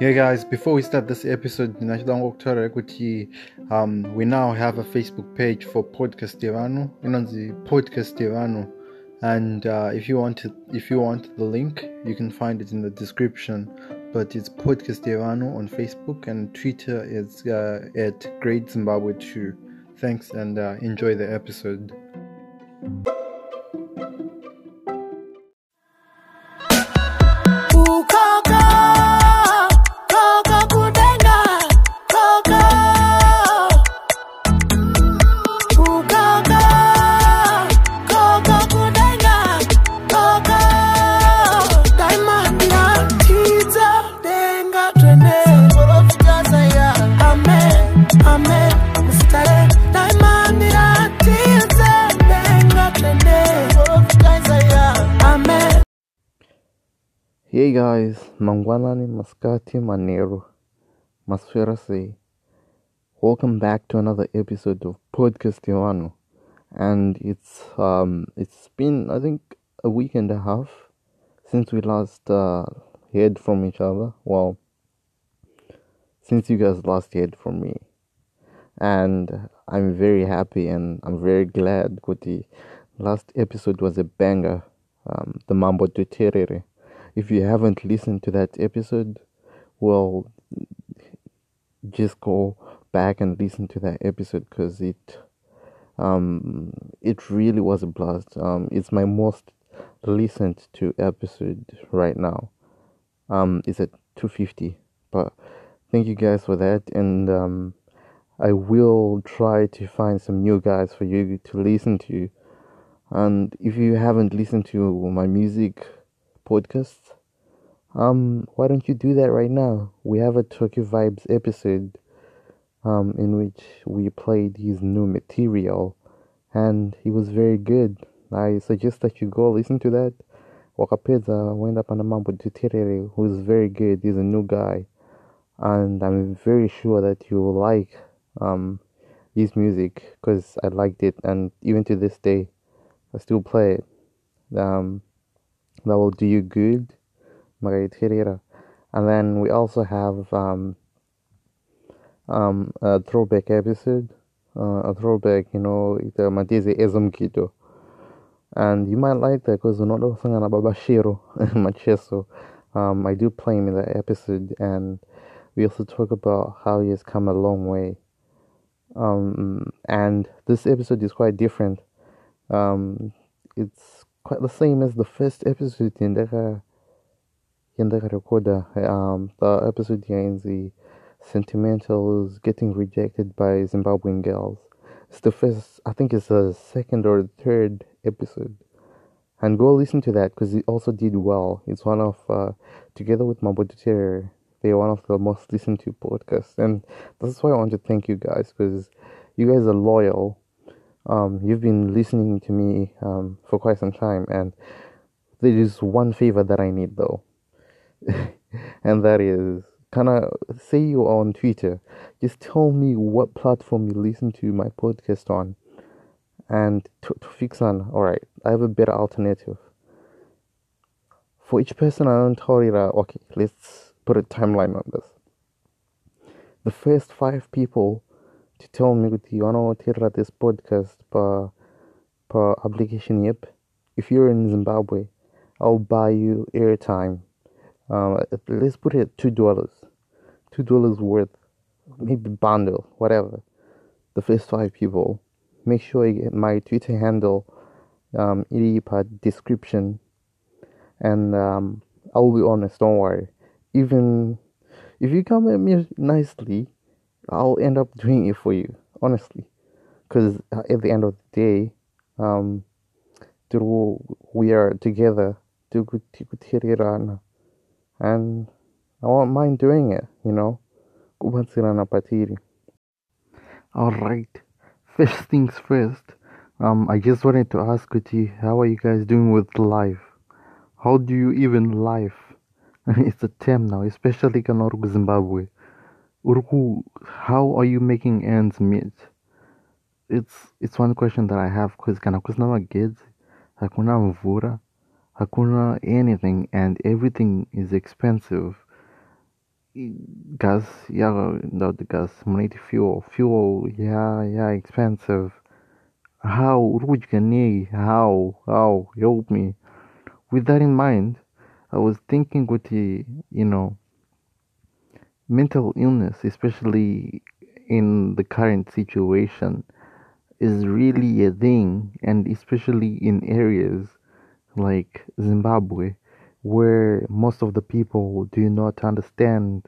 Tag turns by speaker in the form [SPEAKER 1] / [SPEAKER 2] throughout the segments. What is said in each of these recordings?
[SPEAKER 1] Yeah, guys, before we start this episode, um, we now have a Facebook page for Podcast Devano, Podcast Devano. And uh, if you want if you want the link, you can find it in the description. But it's Podcast Devano on Facebook and Twitter is uh, at Great Zimbabwe 2. Thanks and uh, enjoy the episode. Hey guys, Mangwanani Maskati Manero Masferase. Welcome back to another episode of Podcast Ivano. And it's um it's been I think a week and a half since we last uh, heard from each other. Well since you guys last heard from me. And I'm very happy and I'm very glad because the last episode was a banger. Um, the Mambo Dhuterere if you haven't listened to that episode, well, just go back and listen to that episode because it um it really was a blast. Um, it's my most listened to episode right now. Um, it's at 250, but thank you guys for that, and um, I will try to find some new guys for you to listen to. And if you haven't listened to my music podcast, um, why don't you do that right now? We have a Tocky Vibes episode, um, in which we played his new material, and he was very good. I suggest that you go listen to that. Wakapeza went up on a mambo Dhuterere, who is very good. He's a new guy, and I'm very sure that you will like um his music because I liked it, and even to this day, I still play it. Um, that will do you good. Margarita And then we also have um, um, a throwback episode, uh, a throwback, you know, the Mateze Ezumkito. And you might like that because song on Babashiro Macheso. Um, I do play him in that episode, and we also talk about how he has come a long way. Um, and this episode is quite different. Um, it's quite the same as the first episode in the recorder um, the episode ends the sentimentals getting rejected by Zimbabwean girls. It's the first, I think it's the second or third episode. And go listen to that because it also did well. It's one of, uh, together with Mabodo Terror, they're one of the most listened to podcasts. And that's why I want to thank you guys because you guys are loyal. Um, you've been listening to me um, for quite some time. And there is one favor that I need though and that is kind of say you on Twitter, just tell me what platform you listen to my podcast on, and to, to fix on. All right, I have a better alternative. For each person I tell you that. Okay, let's put a timeline on this. The first five people to tell me with you want to this podcast per per application yep. If you're in Zimbabwe, I'll buy you airtime um, let's put it two dollars, two dollars worth, maybe bundle, whatever. The first five people, make sure you get my Twitter handle, um, description, and um, I will be honest. Don't worry. Even if you come at me nicely, I'll end up doing it for you. Honestly, because at the end of the day, um, we are together. And I won't mind doing it, you know. Alright. First things first. Um, I just wanted to ask you, how are you guys doing with life? How do you even life? it's a term now, especially in Zimbabwe. Urku, how are you making ends meet? It's it's one question that I have because kana kusina magedzi hakuna mvura hakuna anything and everything is expensive. Gas yeah not the gas money fuel fuel yeah yeah expensive. How urujgani how how help me. With that in mind i was thinking with the you know mental illness especially in the current situation is really a thing and especially in areas like zimbabwe where most of the people do not understand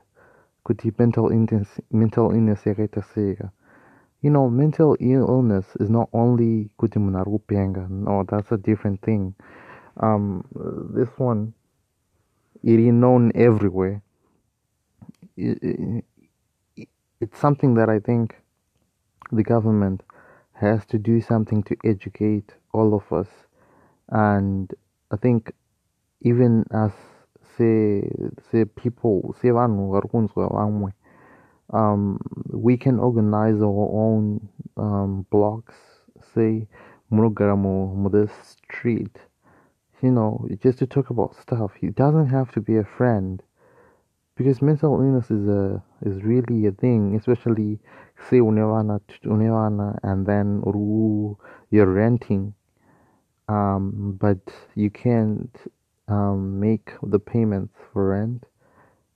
[SPEAKER 1] mental illness mental illness you know mental illness is not only kuti munhu no that's a different thing. Um, this one it is known everywhere it, it, it's something that i think the government has to do something to educate all of us. And i think even as say say people say um, we can organize our own um, blocks say munogara this street. You know just to talk about stuff. It doesn't have to be a friend because mental illness is a is really a thing especially say unevana unevana and then you're renting um, but you can't um, make the payments for rent.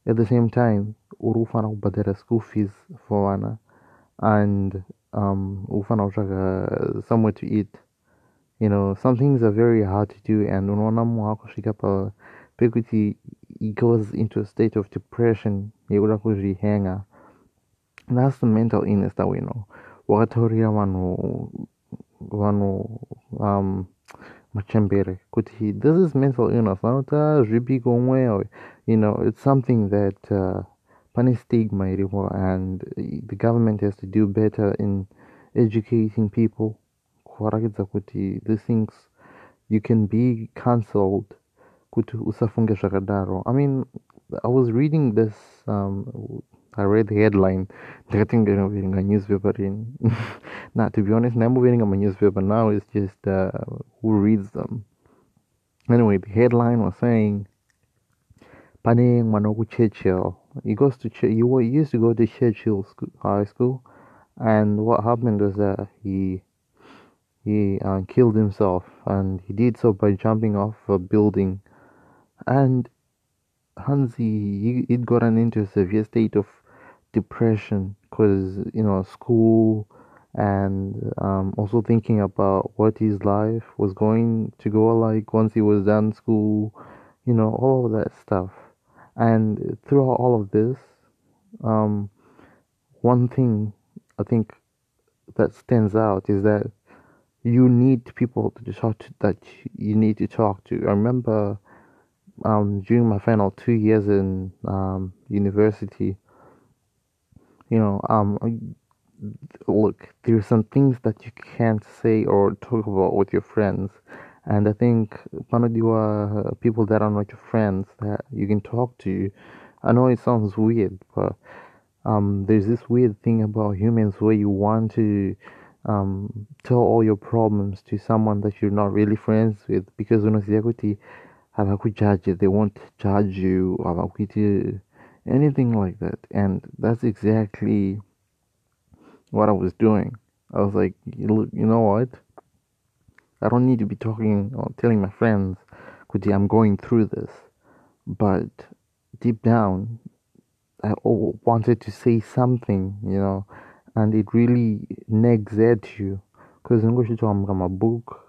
[SPEAKER 1] At the same time urufana kubhadhara school fees for vana and um, ufana kutsvaga somewhere to eat. You know some things are very hard to do and unoona munhu akusvika pekuti goes into a state of depression yekuda kuzvihenga that's the mental illness that we know. Wakataurira vanhu vanhu um, machembere. Kuti this is mental illness. Vanota zvipiko umwe you know it's something that uh, stigma and the government has to do better in educating people. Kuvarakidza kuti these things you can be cancelled kuti usafunge zvakadaro i mean i was reading this um, i read the headline ndakati ndinoverenga newspaper rini nah to be honest ndamboverenga manewspaper now it's just uh, who reads them. Anyway the headline was saying pane mwana wekuchurchill he goes to he used to go to churchill school, high school and what happened was that he he uh, killed himself and he did so by jumping off a building and Hansi he'd gotten into a severe state of depression because you know school and um, also thinking about what his life was going to go like once he was done school you know all of that stuff and throughout all of this um, one thing i think that stands out is that you need people to talk to that you need to talk to. I remember um, during my final two years in um, university, you know, um, look, there's some things that you can't say or talk about with your friends. And I think you are people that are not your friends that you can talk to. I know it sounds weird, but um, there's this weird thing about humans where you want to um, tell all your problems to someone that you're not really friends with because unoziva kuti havakujaji they won't judge you havakuiti anything like that. And that's exactly what i was doing. I was like you, know what? I don't need to be talking or telling my friends kuti i'm going through this. But deep down i wanted to say something you know and it really nags at you. Because ngoshito amka my book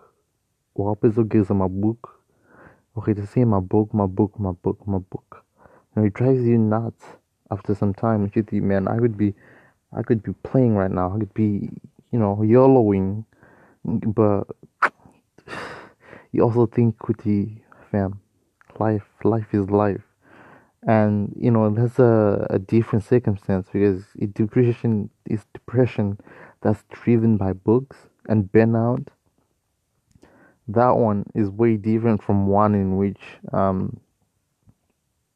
[SPEAKER 1] wakapedza my book okay to say my book my book my book my book. And it drives you nuts after some time. You think man i could be i could be playing right now. I could be you know yoloing but you also think kuti fam. Life life is life. And you know that's a, a different circumstance because depression is depression that's driven by books and burnout that one is way different from one in which um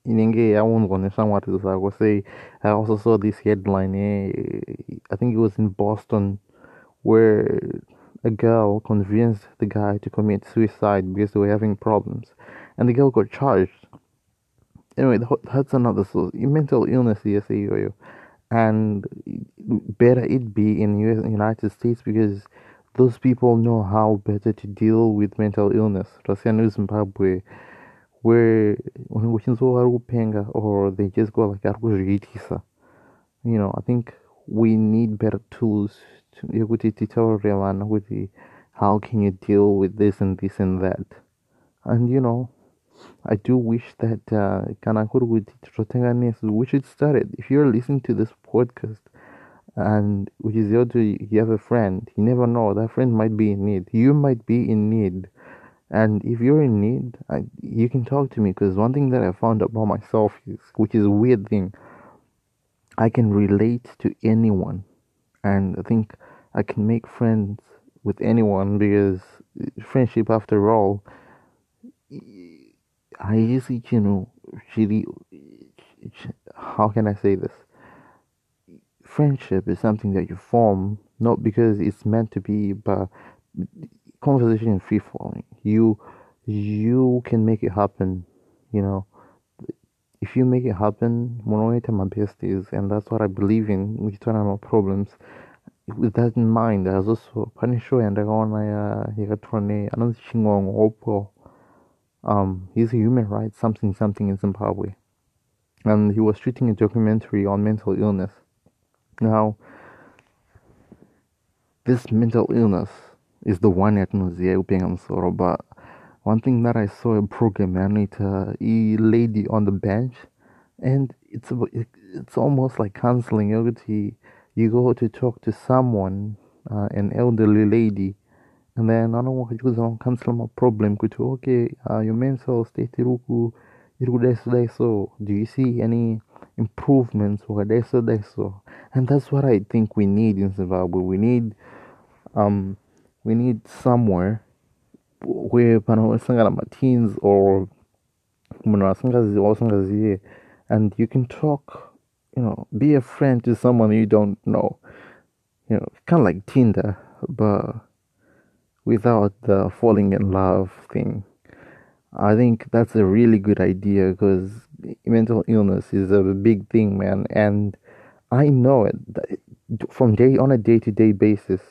[SPEAKER 1] inenge yaunzwa say i also saw this headline eh, i think it was in boston where a girl convinced the guy to commit suicide because they were having problems, and the girl got charged. Anyway, that's another source. Mental illness, yes, and better it be in US, United States because those people know how better to deal with mental illness. Russia Zimbabwe, where or they just go like you know, I think we need better tools to tutorial with how can you deal with this and this and that. And you know, I do wish that uh, we should start it. If you're listening to this podcast and which is the other you have a friend, you never know that friend might be in need. You might be in need. And if you're in need, I, you can talk to me because one thing that I found about myself is, which is a weird thing, I can relate to anyone, and I think I can make friends with anyone because friendship, after all, I usually, you know, really, how can I say this? Friendship is something that you form not because it's meant to be, but conversation is free flowing. You, you can make it happen, you know if you make it happen, monoita my besties, and that's what I believe in. We turn our problems. With that in mind, I also panisho and I want to another. Um, he's a human rights something something in Zimbabwe, and he was shooting a documentary on mental illness. Now, this mental illness is the one at Nozia Upengamsoro, but one thing that I saw a program man with a lady on the bench and it's it's almost like counseling. You you go to talk to someone uh, an elderly lady and then I don't want to use cancel my problem. Could okay uh, your mental state iruku so do you see any improvements or so and that's what I think we need in Zimbabwe. We need um we need somewhere where panosangana mateens or and you can talk you know be a friend to someone you don't know. You know kind of like tinder but without the falling in love thing i think that's a really good idea because mental illness is a big thing man. And i know it from day on a day-to-day basis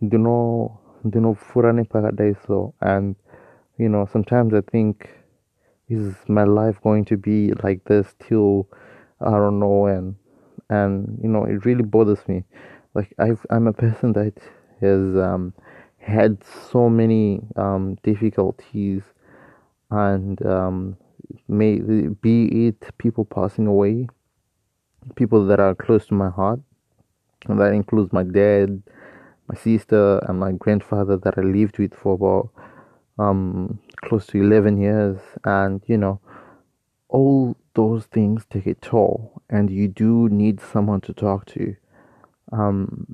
[SPEAKER 1] you know ndinopfuura so and you know sometimes i think is my life going to be like this till i don't know when? And you know it really bothers me. Like i i'm a person that has um, had so many um, difficulties and um, may be it people passing away people that are close to my heart and that includes my dad my sister and my grandfather that I lived with for about um, close to 11 years. And, you know, all those things take a toll, and you do need someone to talk to. Um,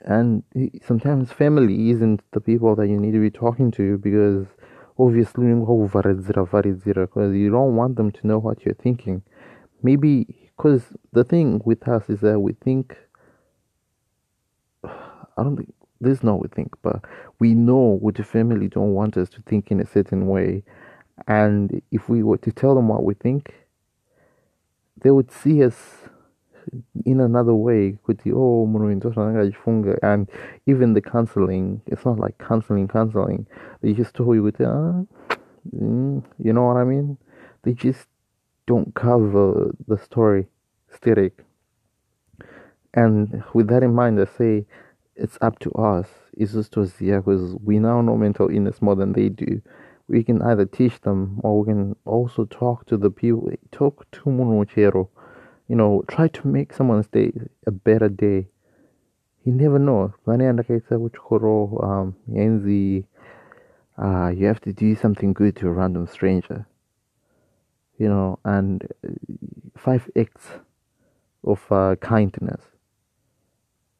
[SPEAKER 1] and sometimes family isn't the people that you need to be talking to because obviously you don't want them to know what you're thinking. Maybe because the thing with us is that we think I don't think this is not we think, but we know what the family don't want us to think in a certain way. And if we were to tell them what we think, they would see us in another way. Oh, and even the counseling, it's not like counseling, counseling. They just told you, ah, mm, you know what I mean? They just don't cover the story, static. And with that in mind, I say it's up to us. It's just us here because we now know mental illness more than they do. We can either teach them or we can also talk to the people. Talk to Munochero. You know, try to make someone's day a better day. You never know. Um, uh, you have to do something good to a random stranger. You know, and uh, five acts of uh, kindness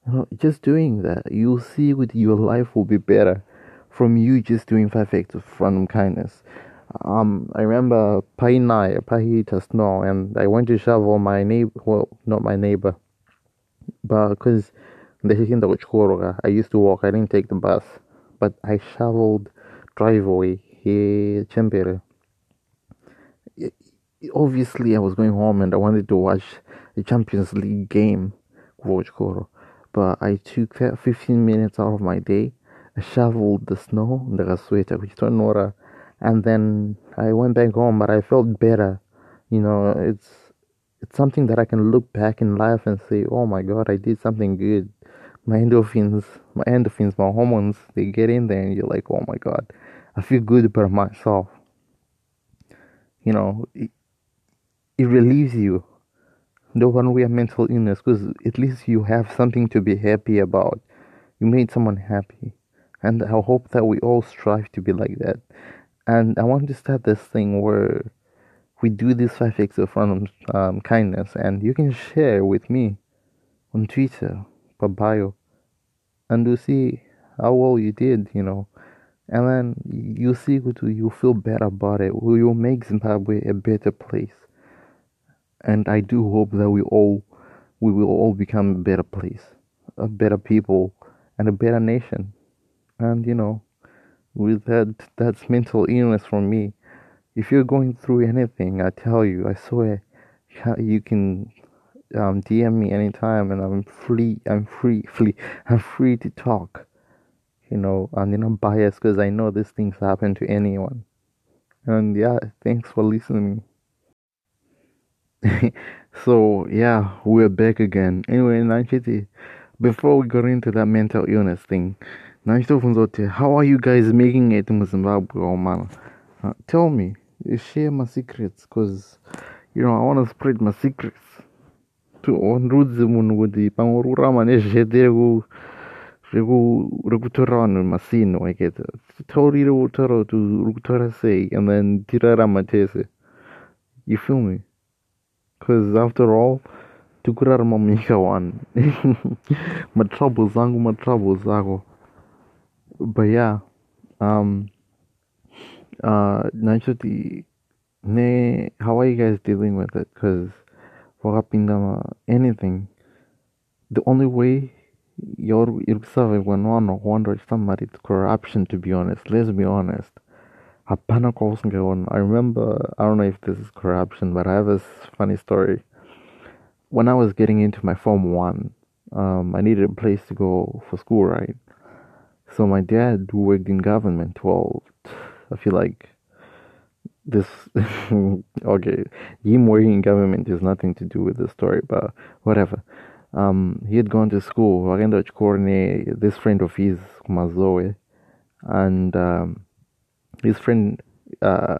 [SPEAKER 1] you know, just doing that, you'll see with your life will be better from you just doing five acts of random kindness. Um, I remember Painai, Pahita snow, and I went to shovel my neighbor, well, not my neighbor, but because I used to walk I didn't take the bus but I shoveled driveway here champere. obviously I was going home and I wanted to watch the Champions League game but I took 15 minutes out of my day I shoveled the snow ndakasweta kuchitonhora and then I went back home but I felt better. You know it's it's something that I can look back in life and say oh my god I did something good. My endorphins my endorphins my hormones they get in there and you're like oh my god I feel good about myself. You know it, it relieves you. No one way mental illness because at least you have something to be happy about. You made someone happy. And i hope that we all strive to be like that and i want to start this thing where we do these five acts of um, kindness and you can share with me on twitter by bio and you see how well you did you know and then you see you feel better about it you'll make zimbabwe a better place and I do hope that we all we will all become a better place, a better people, and a better nation. And you know, with that, that's mental illness for me. If you're going through anything, I tell you, I swear, you can um, DM me anytime, and I'm free. I'm free, free. I'm free to talk. You know, and I'm biased because I know these things happen to anyone. And yeah, thanks for listening. so yeah, we're back again. Anyway, Nanchiti, before we get into that mental illness thing, Nanchito how are you guys making it in Zimbabwe, oh man? Uh, tell me, share my secrets, cause you know I want to spread my secrets. to ndudzi munhu kuti pamwe uri kurarama nezvete rekutora vanhu masino waiketa taurire utaura kuti uri kutora sei and then tirarama tese you feel me? Because after all tukurarama munyika one. Matroubles angu matroubles ako but yeah um uh nachoti ne how are you guys dealing with it? Because wakapinda anything. The only way irikusavegwa when one wonder somebody it's corruption to be honest. Let's be honest. I remember i don't know if this is corruption but i have this funny story. When i was getting into my form one um, i needed a place to go for school right so my dad worked in government well i feel like this okay him working in government has nothing to do with the story but whatever um, he had gone to school wakaenda this friend of his kumazoe and um, his friend uh,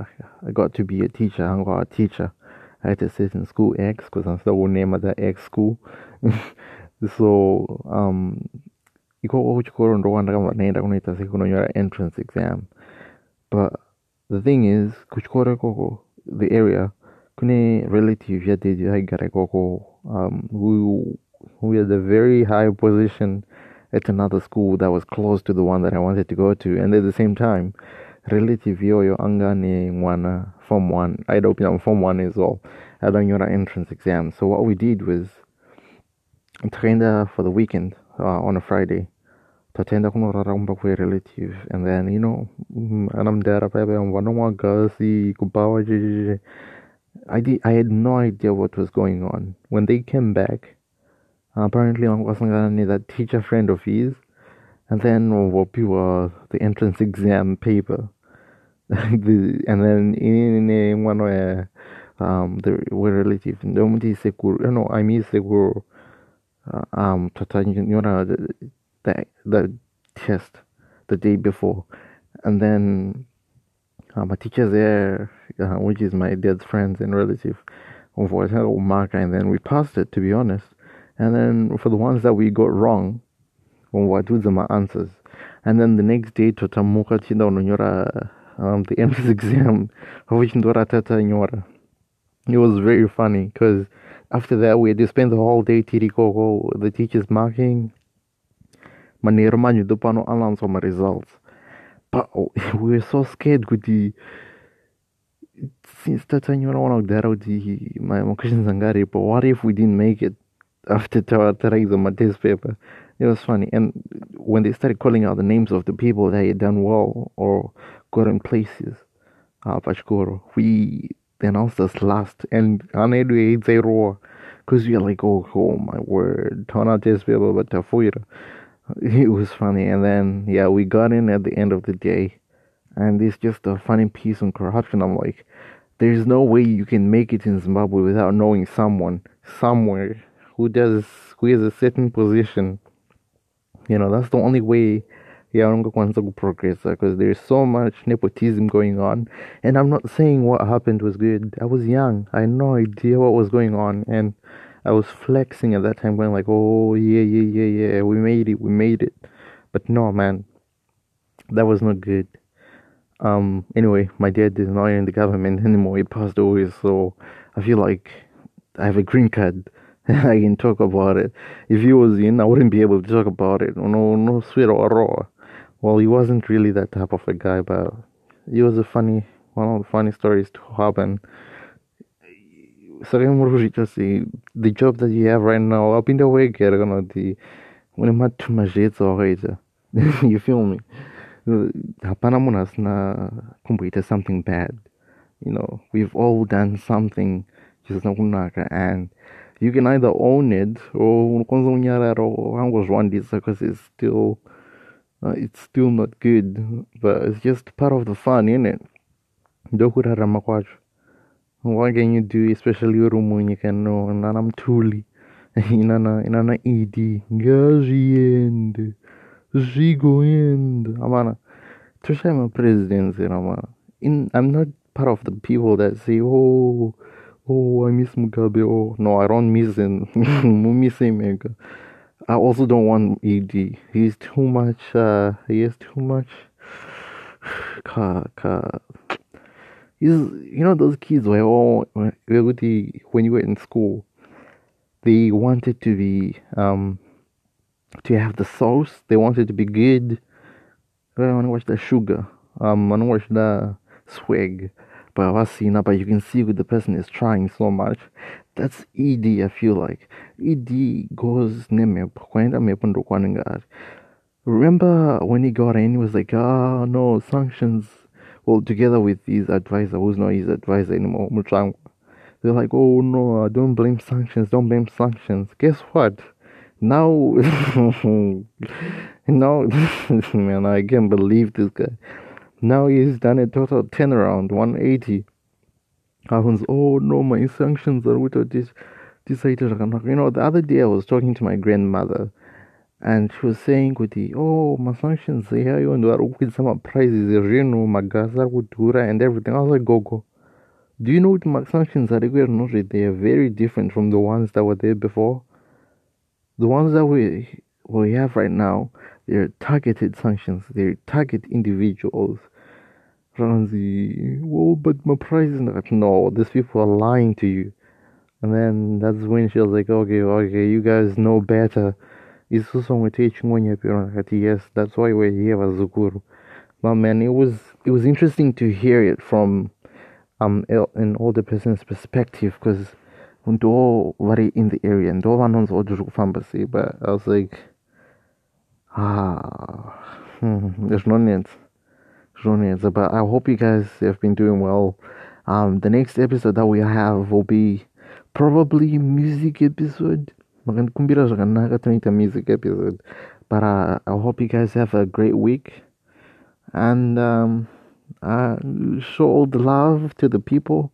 [SPEAKER 1] got to be a teacher. I got a teacher. I had to sit in school X because I'm still name of that X school. so um, iko kuchikoro ndo kwanda kama naenda kunoita sekunonyora entrance exam. But the thing is kuchikoro ikoko the area kune relative yadedi aigara ikoko um, who, who had a very high position at another school that was close to the one that I wanted to go to. And at the same time relative iyoyo anga ni mwana form 1 aida kupinda form 1 as well adanyora entrance exam. So what we did was takaenda for the weekend uh, on a friday tataenda kunorara kumba kwerelative and then you know mm, anamudhara paya vanomwa gasi kubawa checheche I, did, I had no idea what was going on. When they came back apparently vakasangana that teacher friend of his. And then wapiwa the entrance exam paper. The, and then in one where um the were relative. Sekuru no i mean sekuru uh, um the the test the day before. And then uh, my teacher there uh, which is my dad's friends and relative was mark and then we passed it to be honest. And then for the ones that we got wrong watuudza maanswers and then the next day totamuka tichienda kunonyora um, the entrance exam vachichindora tata nyora. It was very funny because after that we had to spend the whole day tiri koko the teachers marking manheru manyudo pano announce my results but we were so scared kuti since tata nyora wana kudhara kuti my questions anga but what if we didn't make it after tarataiza matest paper it was funny. And when they started calling out the names of the people that had done well or got in places, uh, Pachkoro, we announced us last. And anyway, they roar. Because we are like, oh, oh my word. It was funny. And then, yeah, we got in at the end of the day. And it's just a funny piece on corruption. I'm like, there's no way you can make it in Zimbabwe without knowing someone somewhere who does who has a certain position you know, that's the only way to progress uh, because there's so much nepotism going on. And I'm not saying what happened was good. I was young. I had no idea what was going on. And I was flexing at that time, going like, oh, yeah, yeah, yeah, yeah, we made it, we made it. But no, man, that was not good. Um, anyway, my dad is not in the government anymore. He passed away, so I feel like I have a green card. I can talk about it. If he was in, I wouldn't be able to talk about it. No, no or raw. Well, he wasn't really that type of a guy, but he was a funny, one of the funny stories to happen. Say the job that you have right now, up in the way, get gonna the when I'm not too much you feel me? hapana munhu asina kumboita something bad you know? We've all done something just and you can either own it or because it's still uh, it's still not good but it's just part of the fun ndokurarama kwacho what can you do especially uri munyika no nana mutuli inana inana ed ngazviende zvigoenda amana toshaya mapresidency ramana i'm not part of the people that say oh oh, I miss Mugabe. Oh, no, I don't miss him. miss him. I also don't want ED. He's too much. Uh, he is too much. Ka, ka. He's, you know, those kids were all really when you were in school. They wanted to be um to have the sauce. They wanted to be good. I want to watch the sugar. Um, I want to watch the swag but I've seen that, but you can see what the person is trying so much. That's ED, I feel like. ED goes kwaningari. Remember when he got in, he was like, ah, oh, no, sanctions. Well, together with his advisor, who's not his advisor anymore, Mutsvangwa. They're like, oh no, don't blame sanctions, don't blame sanctions. Guess what? Now, now, man, I can't believe this guy. Now he's done a total turnaround, 180. Happens, oh no, my sanctions are with this decided you know the other day I was talking to my grandmother and she was saying kuti oh masanctions iyayo ndo ari kukwidisa maprices ezvinhu magasi ari kudhura and everything i was like gogo do you know kuti masanctions ari kwerinozve they are very different from the ones that were there before the ones that we, we have right now they're targeted sanctions they target individuals Ranzi, well, but my price is not. No, these people are lying to you. And then that's when she was like, okay, okay, you guys know better. Isusu ngweteching'onya pira yes, that's why we're here as a Zukuru. But man, it was it was interesting to hear it from um an older person's perspective because ndo vari in the area ndo vanonzi odiri kufamba sei but i was like ah hmm, zvinonetsa but I hope you guys have been doing well. Um, the next episode that we have will be probably music episode. Music episode. But uh, I hope you guys have a great week. And um, uh, show all the love to the people.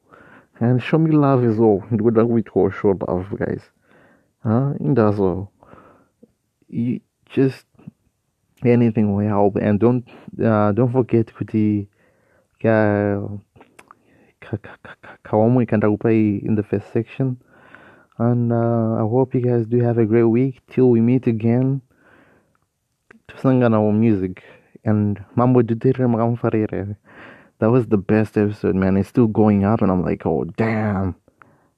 [SPEAKER 1] And show me love as well. We call show love, guys. Huh? And also, you just anything will help and don't uh, don't forget kuti kawamu ikandakupa in the first section and uh, i hope you guys do have a great week till we meet again. Tosangana music. And mambo that was the best episode man. It's still going up and i'm like oh damn.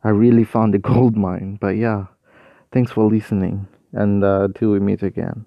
[SPEAKER 1] I really found a gold mine. But yeah thanks for listening. And uh, till we meet again